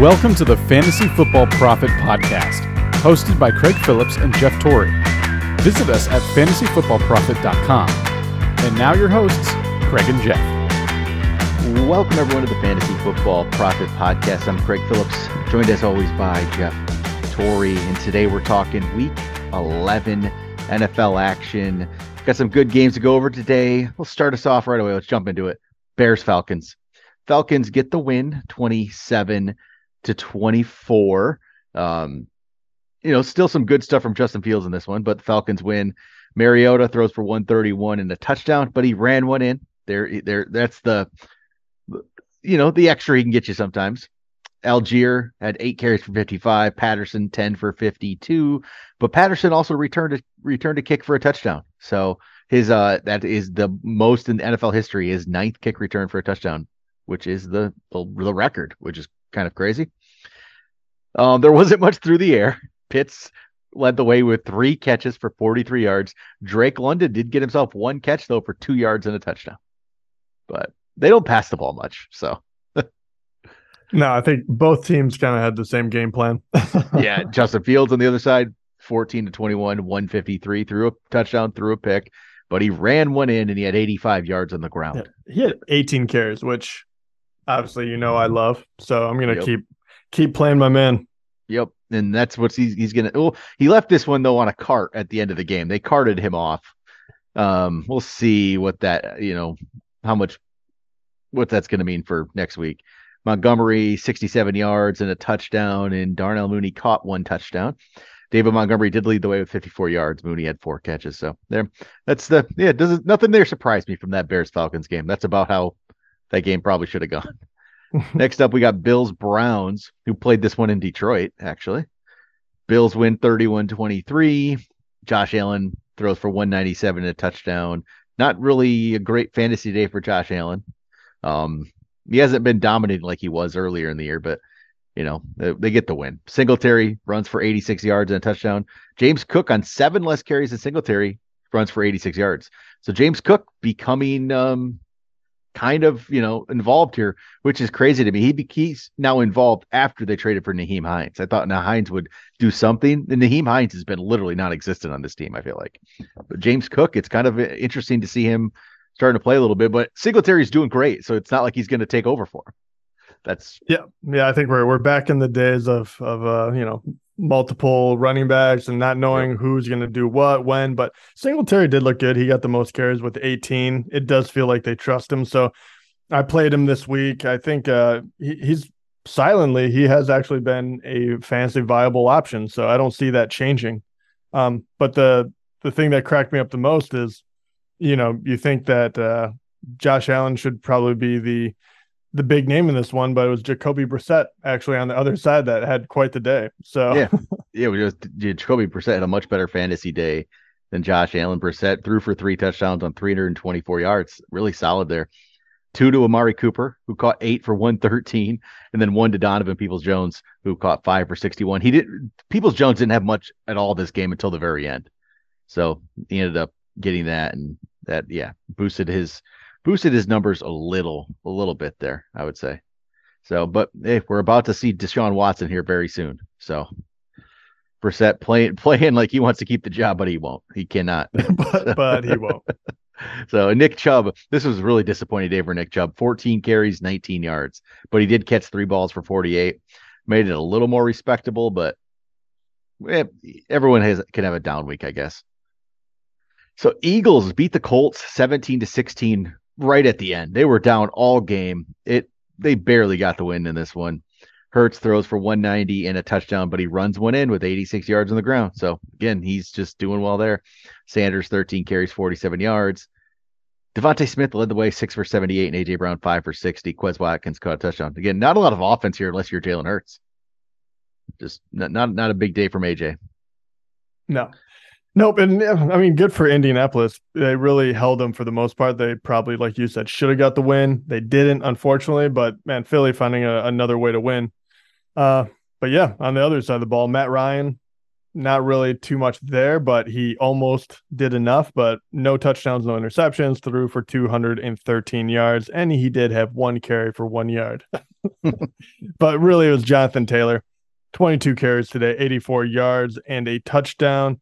Welcome to the Fantasy Football Profit Podcast, hosted by Craig Phillips and Jeff Torrey. Visit us at fantasyfootballprofit.com. And now your hosts, Craig and Jeff. Welcome everyone to the Fantasy Football Profit Podcast. I'm Craig Phillips, joined as always by Jeff Torrey, and today we're talking Week 11 NFL action. Got some good games to go over today. We'll start us off right away. Let's jump into it. Bears Falcons. Falcons get the win, 27 to 24. Um, you know, still some good stuff from Justin Fields in this one, but the Falcons win. Mariota throws for 131 and a touchdown, but he ran one in. There, there. That's the, you know, the extra he can get you sometimes. Allgeier had eight carries for 55. Patterson 10 for 52. But Patterson also returned a returned a kick for a touchdown. So his uh that is the most in NFL history. His ninth kick return for a touchdown, which is the the, the record, which is kind of crazy. Um, there wasn't much through the air. Pitts led the way with three catches for 43 yards. Drake London did get himself one catch though for two yards and a touchdown. But they don't pass the ball much, so no, I think both teams kind of had the same game plan. yeah, Justin Fields on the other side, 14 to 21, 153, threw a touchdown, threw a pick, but he ran one in and he had 85 yards on the ground. Yeah, he had 18 carries, which obviously you know I love. So I'm gonna yep. keep keep playing my man. Yep, and that's what he's he's gonna. Well, he left this one though on a cart at the end of the game. They carted him off. Um, we'll see what that you know how much what that's gonna mean for next week. Montgomery 67 yards and a touchdown, and Darnell Mooney caught one touchdown. David Montgomery did lead the way with 54 yards. Mooney had four catches. So there, that's the yeah. Doesn't nothing there surprised me from that Bears Falcons game. That's about how that game probably should have gone. Next up, we got Bills Browns, who played this one in Detroit, actually. Bills win 31 23. Josh Allen throws for 197 and a touchdown. Not really a great fantasy day for Josh Allen. Um, he hasn't been dominating like he was earlier in the year, but you know they, they, get the win. Singletary runs for 86 yards and a touchdown. James Cook on seven less carries than Singletary runs for 86 yards. So James Cook becoming um, kind of you know involved here, which is crazy to me. He he's now involved after they traded for Nyheim Hines. I thought now Hines would do something, and Nyheim Hines has been literally non-existent on this team. I feel like, but James Cook, it's kind of interesting to see him starting to play a little bit. But Singletary's doing great, so it's not like he's going to take over for him. That's yeah, yeah. I think we're we're back in the days of of uh you know multiple running backs and not knowing who's going to do what when. But Singletary did look good. He got the most carries with 18. It does feel like they trust him. So I played him this week. I think uh, he, he's silently he has actually been a fantasy viable option. So I don't see that changing. Um, but the the thing that cracked me up the most is, you know, you think that uh, Josh Allen should probably be the the big name in this one, but it was Jacoby Brissett actually on the other side that had quite the day. So yeah, yeah, we just Jacoby Brissett had a much better fantasy day than Josh Allen. Brissett threw for three touchdowns on 324 yards, really solid there. Two to Amari Cooper, who caught eight for 113, and then one to Donovan Peoples Jones, who caught five for 61. He did Peoples Jones didn't have much at all this game until the very end, so he ended up getting that, and that yeah boosted his boosted his numbers a little, a little bit there, I would say. So, but hey, we're about to see Deshaun Watson here very soon. So, Brissett playing playing like he wants to keep the job, but he won't. He cannot. but, but he won't. so Nick Chubb, this was really disappointing day for Nick Chubb. 14 carries, 19 yards, but he did catch three balls for 48. Made it a little more respectable, but eh, everyone has can have a down week, I guess. So Eagles beat the Colts 17 to 16 right at the end. They were down all game. It they barely got the win in this one. Hurts throws for 190 and a touchdown, but he runs one in with 86 yards on the ground. So again, he's just doing well there. Sanders 13 carries, 47 yards. DeVonta Smith led the way six for 78 and AJ Brown five for 60. Quez Watkins caught a touchdown. Again, not a lot of offense here unless you're Jalen Hurts. Just not, not not a big day from AJ. No, Nope, and I mean, good for Indianapolis. They really held them for the most part. They probably, like you said, should have got the win. They didn't, unfortunately. But man, Philly finding a, another way to win. Uh, but yeah, on the other side of the ball, Matt Ryan, not really too much there, but he almost did enough. But no touchdowns, no interceptions, threw for 213 yards, and he did have one carry for one yard. but really, it was Jonathan Taylor, 22 carries today, 84 yards, and a touchdown.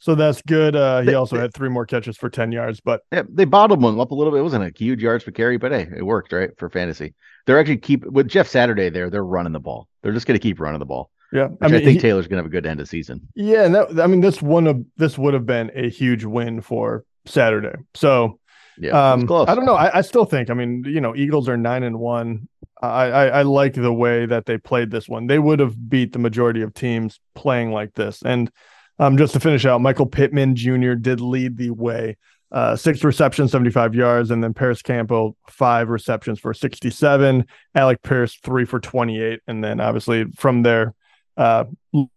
So that's good. Uh, he also had three more catches for 10 yards, but yeah, they bottled him up a little bit. It wasn't a huge yards per carry, but hey, it worked, right? For fantasy. They're actually keep with Jeff Saturday there, they're running the ball. They're just gonna keep running the ball. Yeah. I, mean, I think he, Taylor's gonna have a good end of season. Yeah, and that I mean this one of this would have been a huge win for Saturday. So yeah, um, I don't know. I, I, still think. I mean, you know, Eagles are nine and one. I, I, I like the way that they played this one. They would have beat the majority of teams playing like this. And um, just to finish out, Michael Pittman Jr. did lead the way. Uh, six receptions, 75 yards, and then Parris Campbell, five receptions for 67. Alec Pierce, three for 28. And then obviously from there, uh,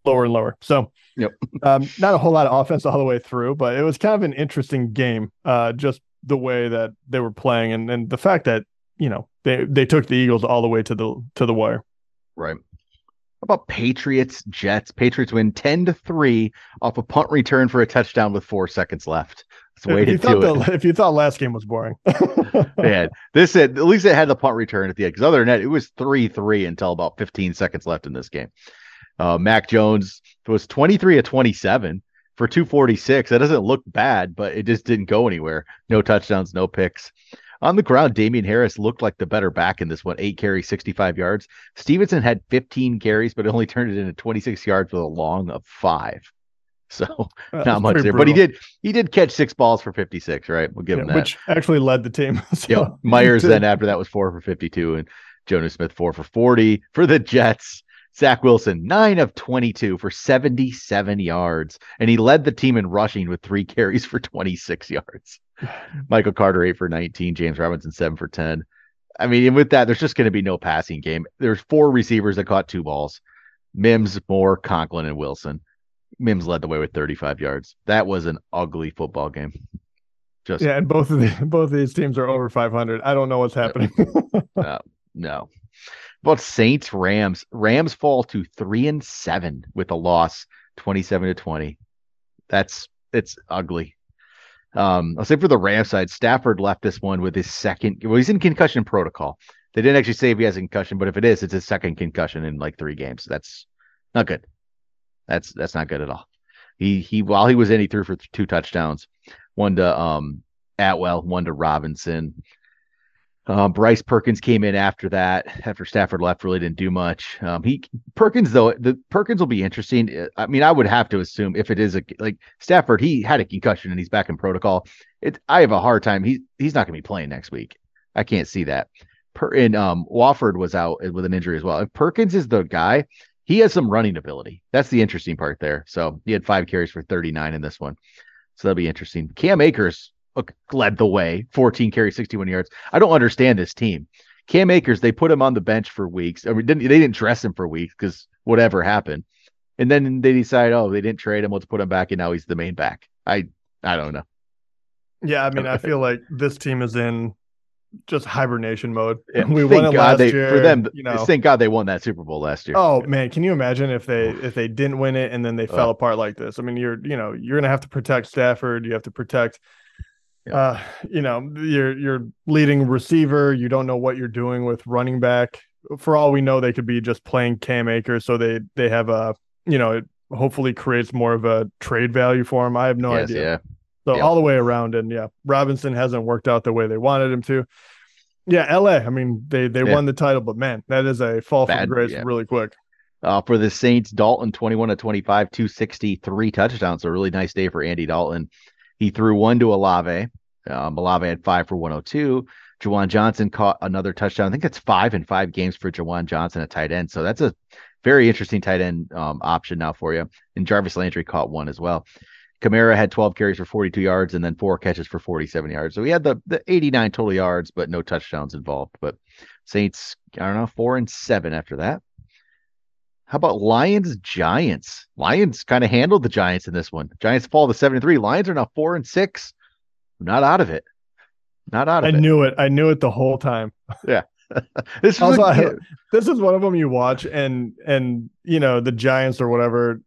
lower and lower. So, yep. um, not a whole lot of offense all the way through, but it was kind of an interesting game, uh, just the way that they were playing and, and the fact that, you know, they, they took the Eagles all the way to the to the wire. Right. How about Patriots Jets? Patriots win 10 to 3 off a punt return for a touchdown with four seconds left. That's the way to do it. if you thought last game was boring. Man, this at least it had the punt return at the end. Because other than that, it was 3 3 until about 15 seconds left in this game. Uh, Mac Jones was 23 of 27 for 246. That doesn't look bad, but it just didn't go anywhere. No touchdowns, no picks. On the ground, Damien Harris looked like the better back in this one. Eight carries, 65 yards. Stevenson had 15 carries, but only turned it into 26 yards with a long of five. So not much there, brutal. but he did he did catch six balls for 56, right? We'll give yeah, him that. Which actually led the team. so. Yep. Meyers then after that was four for 52, and Jonnu Smith four for 40 for the Jets. Zach Wilson, nine of 22 for 77 yards. And he led the team in rushing with three carries for 26 yards. Michael Carter, eight for 19. James Robinson, seven for 10. I mean, and with that, there's just going to be no passing game. There's four receivers that caught two balls Mims, Moore, Conklin, and Wilson. Mims led the way with 35 yards. That was an ugly football game. Just yeah, and both of the both of these teams are over 500. I don't know what's happening. no, no. But Saints Rams Rams fall to three and seven with a loss, 27 to 20. That's it's ugly. Um, I'll say for the Ram side, Stafford left this one with his second. Well, he's in concussion protocol. They didn't actually say if he has a concussion, but if it is, it's his second concussion in like three games. That's not good. That's that's not good at all. He he while he was in, he threw for two touchdowns, one to um Atwell, one to Robinson. Um, Bryce Perkins came in after that. After Stafford left, really didn't do much. Um, he Perkins though the Perkins will be interesting. I mean, I would have to assume if it is a like Stafford, he had a concussion and he's back in protocol. It I have a hard time. He he's not going to be playing next week. I can't see that. Per, and um, Wolford was out with an injury as well. If Perkins is the guy, he has some running ability. That's the interesting part there. So he had five carries for 39 in this one. So that'll be interesting. Cam Akers led the way, 14 carries, 61 yards. I don't understand this team. Cam Akers, they put him on the bench for weeks. I mean, didn't, they didn't dress him for weeks because whatever happened. And then they decide, oh, they didn't trade him. Let's put him back, and now he's the main back. I I don't know. Yeah, I mean, I feel like this team is in just hibernation mode. Yeah, we won it God last they, year. For them, you know, thank God they won that Super Bowl last year. Oh man, can you imagine if they if they didn't win it and then they fell apart like this? I mean, you're you know you're gonna have to protect Stafford. You have to protect yeah. Uh, you know, you're you're leading receiver. You don't know what you're doing with running back. For all we know, they could be just playing Cam Akers, so they they have a you know it hopefully creates more of a trade value for him. I have no yes, idea. Yeah. So all the way around, and yeah, Robinson hasn't worked out the way they wanted him to. Yeah, LA. I mean, they they yeah. won the title, but man, that is a fall Bad, from grace really quick. Uh, for the Saints, Dalton 21 to 25, 263 touchdowns. A really nice day for Andy Dalton. He threw one to Olave. Um, Olave had five for 102. Juwan Johnson caught another touchdown. I think that's five in five games for Juwan Johnson, a tight end. So that's a very interesting tight end um, option now for you. And Jarvis Landry caught one as well. Kamara had 12 carries for 42 yards and then four catches for 47 yards. So he had the, the 89 total yards, but no touchdowns involved. But Saints, I don't know, four and seven after that. How about Lions Giants? Lions kind of handled the Giants in this one. Giants fall to seven and three. Lions are now four and six. Not out of it. Not out of I it. I knew it. I knew it the whole time. Yeah. this is also, this is one of them you watch and and you know the Giants or whatever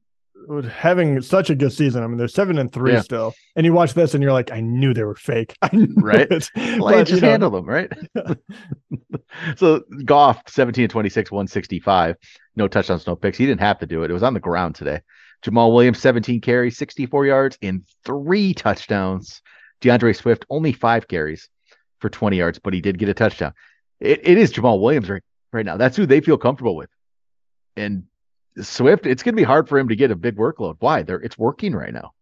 having such a good season. I mean, they're seven and three Yeah. still, and you watch this and you're like, I knew they were fake. I knew Right. it. Lions But, just know, handle them, right? so Goff, 17 26, 165. No touchdowns, no picks. He didn't have to do it. It was on the ground today. Jamaal Williams, 17 carries, 64 yards, and three touchdowns. D'Andre Swift, only five carries for 20 yards, but he did get a touchdown. It, it is Jamaal Williams right, right now. That's who they feel comfortable with. And Swift, it's going to be hard for him to get a big workload. Why? They're, it's working right now.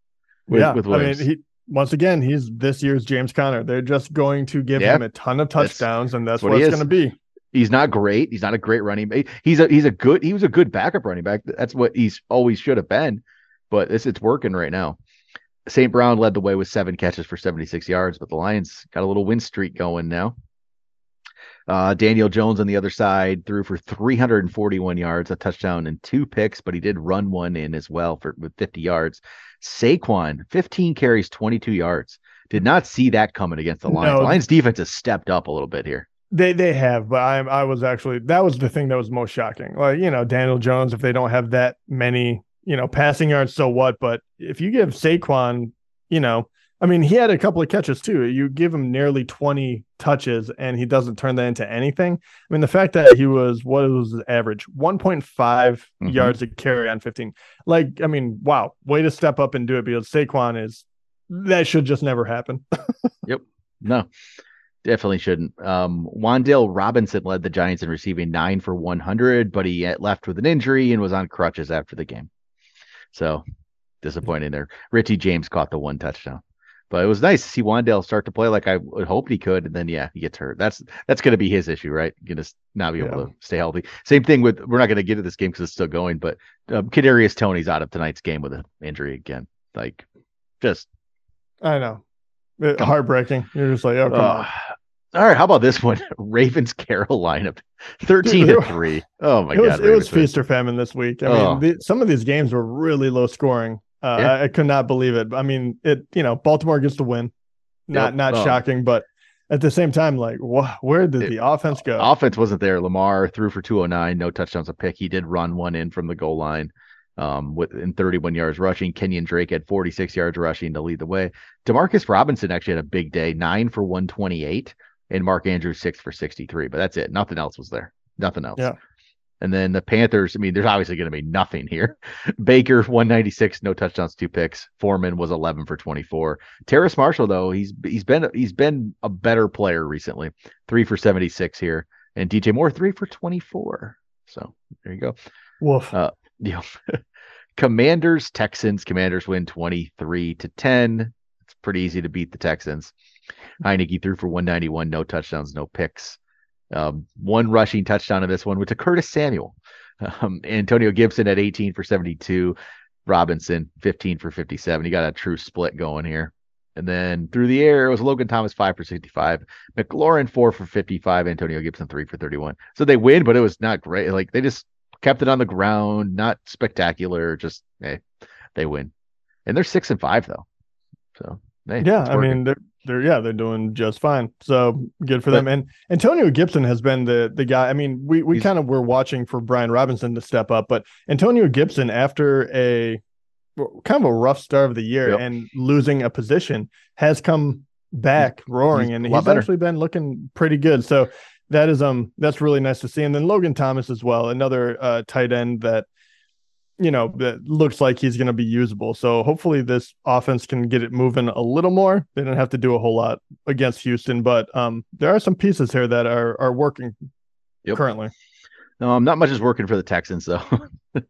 with- yeah, with I mean, he once again, he's this year's James Conner. They're just going to give him a ton of That's- touchdowns, and that's, that's what what, it's going to be. He's not great. He's not a great running back. He's a he's a good he was a good backup running back. That's what he's always should have been. But this it's working right now. St. Brown led the way with seven catches for 76 yards, but the Lions got a little win streak going now. Uh, Daniel Jones on the other side threw for 341 yards, a touchdown, and two picks, but he did run one in as well for with 50 yards. Saquon, 15 carries, 22 yards. Did not see that coming against the Lions. No. Lions defense has stepped up a little bit here. They they have, but I I was actually that was the thing that was most shocking. Like you know, Daniel Jones, if they don't have that many you know passing yards, so what? But if you give Saquon, you know, I mean, he had a couple of catches too. You give him nearly twenty touches, and he doesn't turn that into anything. I mean, the fact that he was what was his average one point five Mhm. yards a carry on fifteen. Like, I mean, wow, way to step up and do it because Saquon is that should just never happen. Yep. No, definitely shouldn't. Um, Wan'Dale Robinson led the Giants in receiving nine for 100, but he left with an injury and was on crutches after the game. So disappointing there. Richie James caught the one touchdown, but it was nice to see Wan'Dale start to play like I would hoped he could. And then, yeah, he gets hurt. That's that's going to be his issue, right? Going to not be able Yeah. to stay healthy. Same thing with we're not going to get to this game because it's still going, but um, Kadarius Toney's out of tonight's game with an injury again. Like, just I know, It- heartbreaking. You're just like, oh come Uh, on. All right, how about this one? Ravens Carolina, thirteen to three. Oh my it was god, it was Ravens win. feast or famine this week. I Oh. mean, the, some of these games were really low scoring. Uh, Yeah. I, I could not believe it. I mean, it you know Baltimore gets the win, not Yep. not Oh. shocking, but at the same time, like, wha- where did It- the offense go? Offense wasn't there. Lamar threw for 209, no touchdowns, a pick. He did run one in from the goal line um, with in 31 yards rushing. Kenyan Drake had 46 yards rushing to lead the way. DeMarcus Robinson actually had a big day, nine for 128, and Mark Andrews six for 63. But that's it. Nothing else was there. Nothing else. Yeah. And then the Panthers, I mean, there's obviously going to be nothing here. Baker, 196, no touchdowns, two picks. Foreman was 11 for 24. Terrace Marshall, though, he's he's been he's been a better player recently. Three for 76 here. And DJ Moore, three for 24. So there you go. Woof. Uh, know, Commanders, Texans, Commanders win 23 to 10. It's pretty easy to beat the Texans. Heinicke threw for 191, no touchdowns, no picks. Um, one rushing touchdown in this one, which to Curtis Samuel. Um, Antonio Gibson at 18 for 72. Robinson 15 for 57. He got a true split going here. And then through the air, it was Logan Thomas 5 for 65. McLaurin 4 for 55. Antonio Gibson 3 for 31. So they win, but it was not great. Like they just kept it on the ground, not spectacular. Just hey, they win. And they're six and five though. So hey, yeah, I mean, they're they're yeah they're doing just fine. So good for But- them. And Antonio Gibson has been the the guy. I mean, we we kind of were watching for Brian Robinson to step up, but Antonio Gibson after a kind of a rough start of the year Yep. and losing a position has come back roaring, he's and he's better. actually been looking pretty good. So that is um that's really nice to see. And then Logan Thomas as well, another uh, tight end that you know that looks like he's going to be usable. So hopefully this offense can get it moving a little more. They don't have to do a whole lot against Houston, but um there are some pieces here that are are working Yep. currently. Um, not much is working for the Texans though.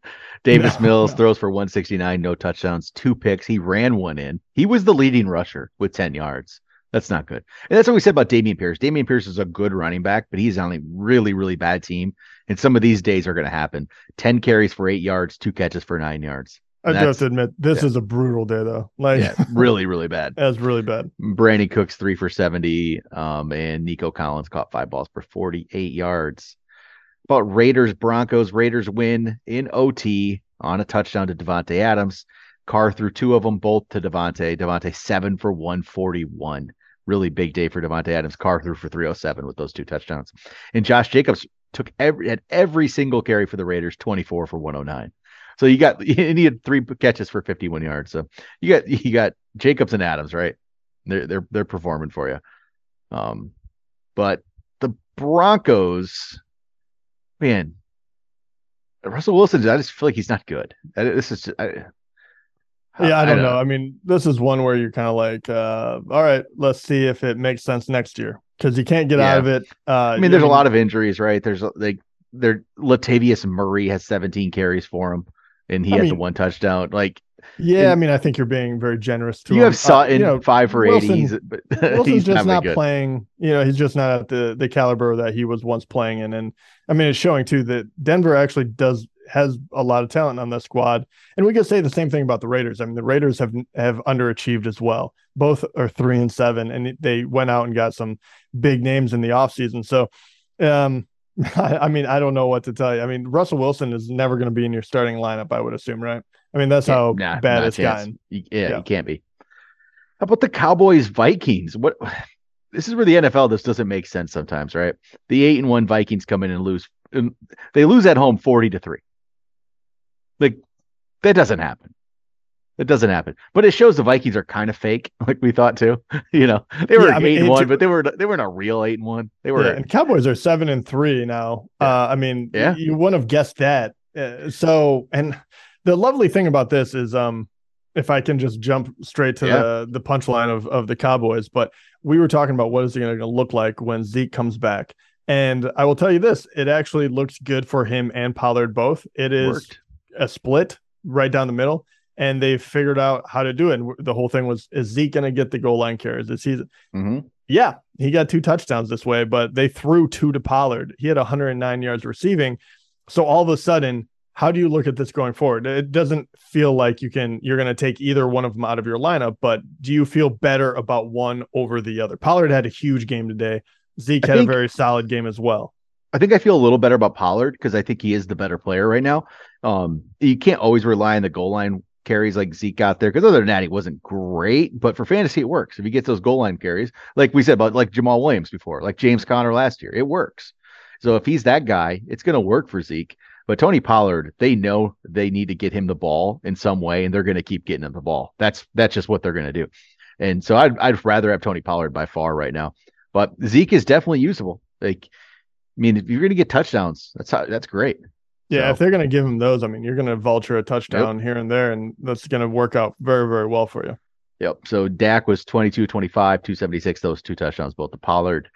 Davis No, Mills no. throws for 169, no touchdowns, two picks. He ran one in. He was the leading rusher with 10 yards. That's not good. And that's what we said about Dameon Pierce. Dameon Pierce is a good running back, but he's on a really, really bad team. And some of these days are going to happen. 10 carries for eight yards, two catches for nine yards. I have That's- to admit this yeah. is a brutal day though. Like Yeah, really, really bad. that's really bad. Brandin Cooks three for 70. Um, and Nico Collins caught five balls for 48 yards. About Raiders, Broncos, Raiders win in OT on a touchdown to Davante Adams. Carr threw two of them, both to Davante. Davante seven for 141. Really big day for Davante Adams. Carr threw for 307 with those two touchdowns. And Josh Jacobs took every had every single carry for the Raiders, 24 for 109. So you got you needed three catches for 51 yards. So you got you got Jacobs and Adams, right? They're they're they're performing for you. Um, but the Broncos, man, Russell Wilson, I just feel like he's not good. This is I, yeah, I don't, I don't know. know. I mean, this is one where you're kind of like, uh, all right, let's see if it makes sense next year because you can't get yeah. out of it. Uh, I mean, there's a lot of injuries, right? There's like there Latavius Murray has 17 carries for him, and he I has mean, the one touchdown. Like, yeah, I mean, I think you're being very generous to you him. have Sutton uh, you know, five for Wilson, 80. He's, but Wilson's he's just not good. playing. You know, he's just not at the the caliber that he was once playing in, and I mean, it's showing too that Denver actually does has a lot of talent on the squad. And we could say the same thing about the Raiders. I mean, the Raiders have have underachieved as well. Both are three and seven, and they went out and got some big names in the offseason. So um I, I, mean, I don't know what to tell you. I mean, Russell Wilson is never going to be in your starting lineup, I would assume, right? I mean, that's how nah, bad it's gotten. yeah, yeah, you can't be. How about the Cowboys Vikings? What this is where the NFL this doesn't make sense sometimes, right? The eight and one Vikings come in and lose. And they lose at home 40 to 3. Like that doesn't happen. It doesn't happen. But it shows the Vikings are kind of fake, like we thought too. you know, they were yeah, eight mean, and one, but they were they weren't a real eight and one. They were. Yeah, and Cowboys are seven and three now. Yeah. Uh, I mean, yeah, you wouldn't have guessed that. Uh, so, and the lovely thing about this is, um, if I can just jump straight to the the punchline of of the Cowboys, but we were talking about what is it going to look like when Zeke comes back. And I will tell you this, it actually looks good for him and Pollard both. It is Worked. A split right down the middle and they figured out how to do it. And the whole thing was, is Zeke going to get the goal line carries this season? Mm-hmm. Yeah, he got two touchdowns this way, but they threw two to Pollard. He had 109 yards receiving. So all of a sudden, how do you look at this going forward? It doesn't feel like you can you're going to take either one of them out of your lineup, but do you feel better about one over the other? Pollard had a huge game today. Zeke I had a very solid game as well. I think I feel a little better about Pollard because I think he is the better player right now. Um, you can't always rely on the goal line carries like Zeke got there because other than that, he wasn't great. But for fantasy, it works. If he gets those goal line carries, like we said about like Jamaal Williams before, like James Conner last year, it works. So if he's that guy, it's going to work for Zeke. But Tony Pollard, they know they need to get him the ball in some way, and they're going to keep getting him the ball. That's that's just what they're going to do. And so I'd I'd rather have Tony Pollard by far right now. But Zeke is definitely usable. Like, I mean, if you're going to get touchdowns, that's how, that's great. Yeah, so. if they're going to give him those, I mean, you're going to vulture a touchdown yep. here and there, and that's going to work out very, very well for you. Yep. So Dak was 22, 25, 276, those two touchdowns, both to Pollard.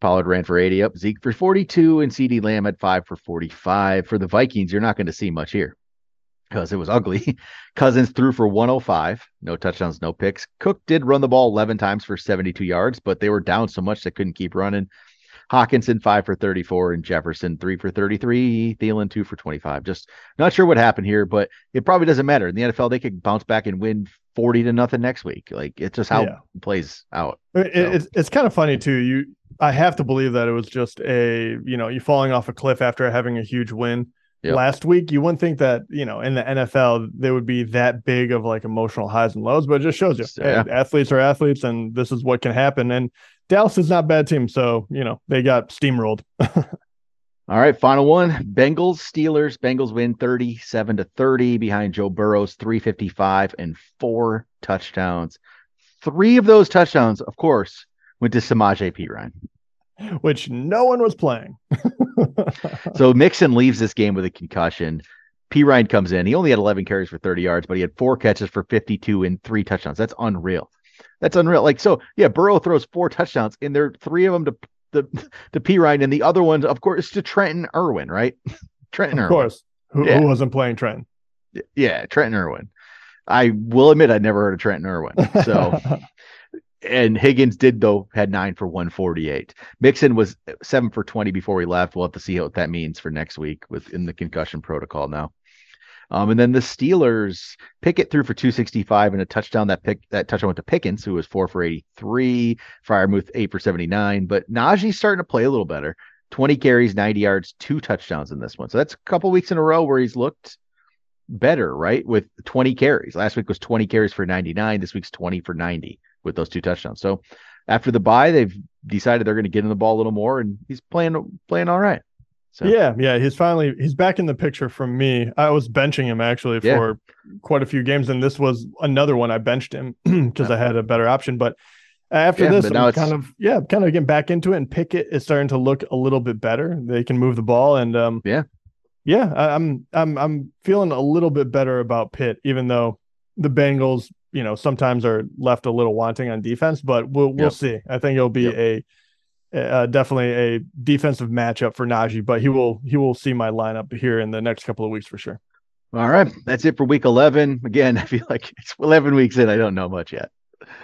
Pollard ran for 80 up, Zeke for 42, and CeeDee Lamb had five for 45. For the Vikings, you're not going to see much here because it was ugly. Cousins threw for 105, no touchdowns, no picks. Cook did run the ball 11 times for 72 yards, but they were down so much they couldn't keep running. Hockenson five for 34 and Jefferson three for 33. Thielen two for 25. Just not sure what happened here, but it probably doesn't matter. In the NFL, they could bounce back and win 40 to nothing next week. Like it's just how yeah. it plays out. It, so. It's it's kind of funny too. You I have to believe that it was just a you know you falling off a cliff after having a huge win. Yep. Last week, you wouldn't think that you know in the NFL there would be that big of like emotional highs and lows, but it just shows you yeah. hey, athletes are athletes, and this is what can happen. And Dallas is not a bad team, so you know they got steamrolled. All right, final one. Bengals, Steelers. Bengals win 37 to 30 behind Joe Burrow's 355 and four touchdowns. Three of those touchdowns, of course, went to Samaje Perine. Which no one was playing. so Mixon leaves this game with a concussion. Perine comes in. He only had 11 carries for 30 yards, but he had four catches for 52 and three touchdowns. That's unreal. That's unreal. Like so, yeah. Burrow throws four touchdowns, and there are three of them to the to Perine, and the other ones, of course, to Trenton Irwin, right? Trenton, of Irwin. course. Who, yeah. who, wasn't playing Trenton? Yeah, Trenton Irwin. I will admit I'd never heard of Trenton Irwin. So, and Higgins did though had nine for one forty eight. Mixon was seven for twenty before he left. We'll have to see what that means for next week with in the concussion protocol now. Um, and then the Steelers Pickett threw for 265 and a touchdown. That pick that touchdown went to Pickens, who was four for 83. Freiermuth eight for 79. But Najee's starting to play a little better. 20 carries, 90 yards, two touchdowns in this one. So that's a couple weeks in a row where he's looked better, right? With 20 carries. Last week was 20 carries for 99. This week's 20 for 90 with those two touchdowns. So after the bye, they've decided they're going to get in the ball a little more, and he's playing playing all right. So Yeah, yeah, he's finally he's back in the picture from me. I was benching him actually Yeah. for quite a few games, and this was another one I benched him because I had a better option. But after Yeah, this, but now I'm kind of yeah, kind of getting back into it, and Pickett is starting to look a little bit better. They can move the ball, and um, Yeah. yeah, I, I'm I'm I'm feeling a little bit better about Pitt, even though the Bengals, you know, sometimes are left a little wanting on defense, but we'll we'll Yep. see. I think it'll be Yep. a uh, definitely a defensive matchup for Najee, but he will he will see my lineup here in the next couple of weeks for sure. All right, that's it for week 11. Again, I feel like it's 11 weeks in. I don't know much yet.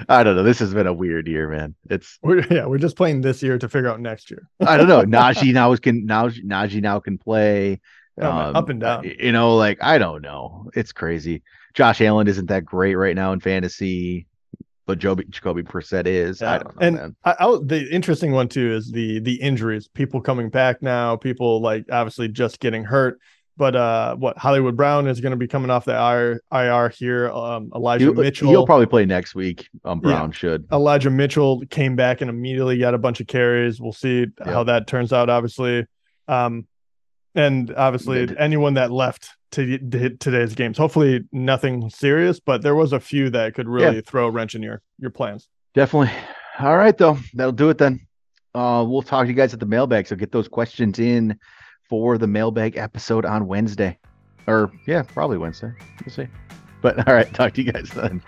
I don't know. This has been a weird year, man. It's We're yeah, we're just playing this year to figure out next year. I don't know. Najee now can now Najee now can play. Oh, man, up and down. You know, like I don't know. It's crazy. Josh Allen isn't that great right now in fantasy, but Joby Jacoby Brissett is. I don't know, And man. I, I, the interesting one too is the the injuries. People coming back now. People like obviously just getting hurt. But uh, what Hollywood Brown is going to be coming off the IR, IR here. Um, Elijah He'll, Mitchell. he'll probably play next week. Um, Yeah. Brown should. Elijah Mitchell came back and immediately got a bunch of carries. We'll see how that turns out, obviously. Um, and obviously, anyone that left to, to hit today's games, hopefully nothing serious, but there was a few that could really throw a wrench in your your plans. Definitely. All right, though. That'll do it then. Uh, we'll talk to you guys at the mailbag. So get those questions in for the mailbag episode on Wednesday. Or yeah, probably Wednesday. We'll see. But all right, talk to you guys then.